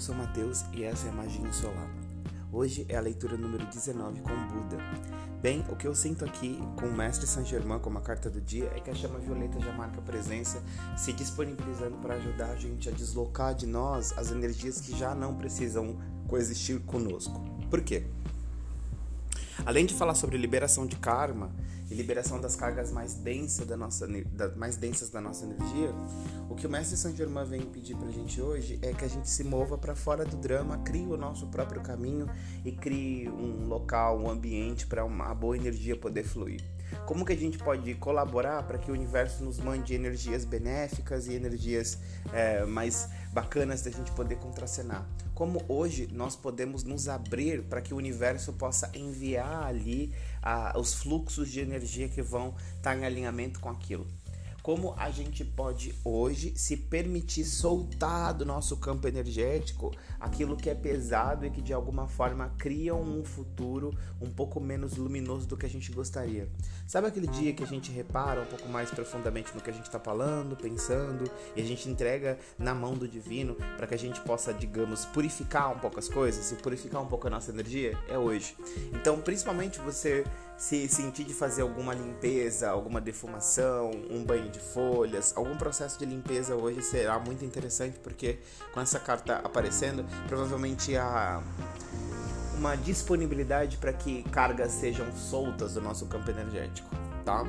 sou Matheus e essa é a Magia Solar. Hoje é a leitura número 19 com Buda. Bem, o que eu sinto aqui com o Mestre Saint Germain como a carta do dia é que a chama violeta já marca presença, se disponibilizando para ajudar a gente a deslocar de nós as energias que já não precisam coexistir conosco. Por quê? Além de falar sobre liberação de karma e liberação das cargas mais densas da nossa, da, mais densas da nossa energia, o que o mestre Saint Germain vem pedir pra gente hoje é que a gente se mova para fora do drama, crie o nosso próprio caminho e crie um local, um ambiente para uma boa energia poder fluir. Como que a gente pode colaborar para que o universo nos mande energias benéficas e energias é, mais bacanas da gente poder contracenar? Como hoje nós podemos nos abrir para que o universo possa enviar ali a, os fluxos de energia que vão estar em alinhamento com aquilo? Como a gente pode hoje se permitir soltar do nosso campo energético aquilo que é pesado e que de alguma forma cria um futuro um pouco menos luminoso do que a gente gostaria. Sabe aquele dia que a gente repara um pouco mais profundamente no que a gente está falando, pensando e a gente entrega na mão do divino para que a gente possa, digamos, purificar um pouco as coisas e purificar um pouco a nossa energia? É hoje. Então, principalmente você se sentir de fazer alguma limpeza, alguma defumação, um banho de folhas, algum processo de limpeza hoje será muito interessante porque com essa carta aparecendo, provavelmente há uma disponibilidade para que cargas sejam soltas do nosso campo energético, tá?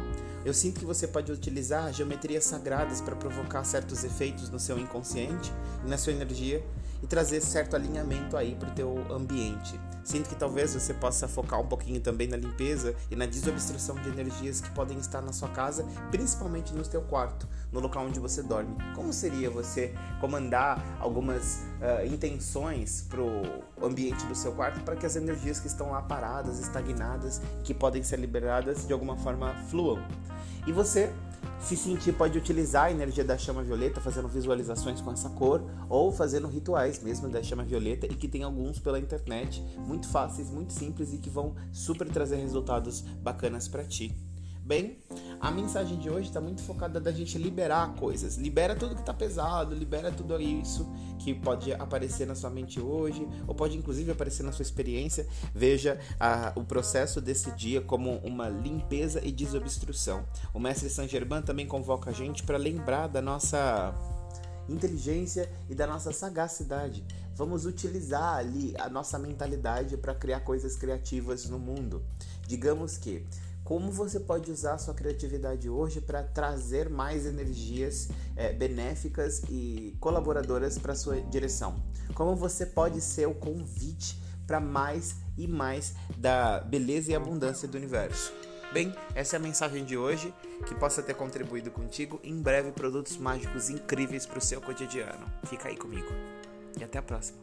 Eu sinto que você pode utilizar geometrias sagradas para provocar certos efeitos no seu inconsciente e na sua energia e trazer certo alinhamento aí para o teu ambiente. Sinto que talvez você possa focar um pouquinho também na limpeza e na desobstrução de energias que podem estar na sua casa, principalmente no teu quarto, no local onde você dorme. Como seria você comandar algumas uh, intenções para o ambiente do seu quarto para que as energias que estão lá paradas, estagnadas, que podem ser liberadas de alguma forma fluam? E você se sentir, pode utilizar a energia da chama violeta fazendo visualizações com essa cor ou fazendo rituais mesmo da chama violeta e que tem alguns pela internet muito fáceis, muito simples e que vão super trazer resultados bacanas para ti. Bem, a mensagem de hoje está muito focada da gente liberar coisas. Libera tudo que está pesado, libera tudo isso que pode aparecer na sua mente hoje, ou pode inclusive aparecer na sua experiência. Veja a, o processo desse dia como uma limpeza e desobstrução. O mestre Saint Germain também convoca a gente para lembrar da nossa inteligência e da nossa sagacidade. Vamos utilizar ali a nossa mentalidade para criar coisas criativas no mundo. Digamos que como você pode usar sua criatividade hoje para trazer mais energias é, benéficas e colaboradoras para sua direção? Como você pode ser o convite para mais e mais da beleza e abundância do universo? Bem, essa é a mensagem de hoje. Que possa ter contribuído contigo. Em breve, produtos mágicos incríveis para o seu cotidiano. Fica aí comigo. E até a próxima.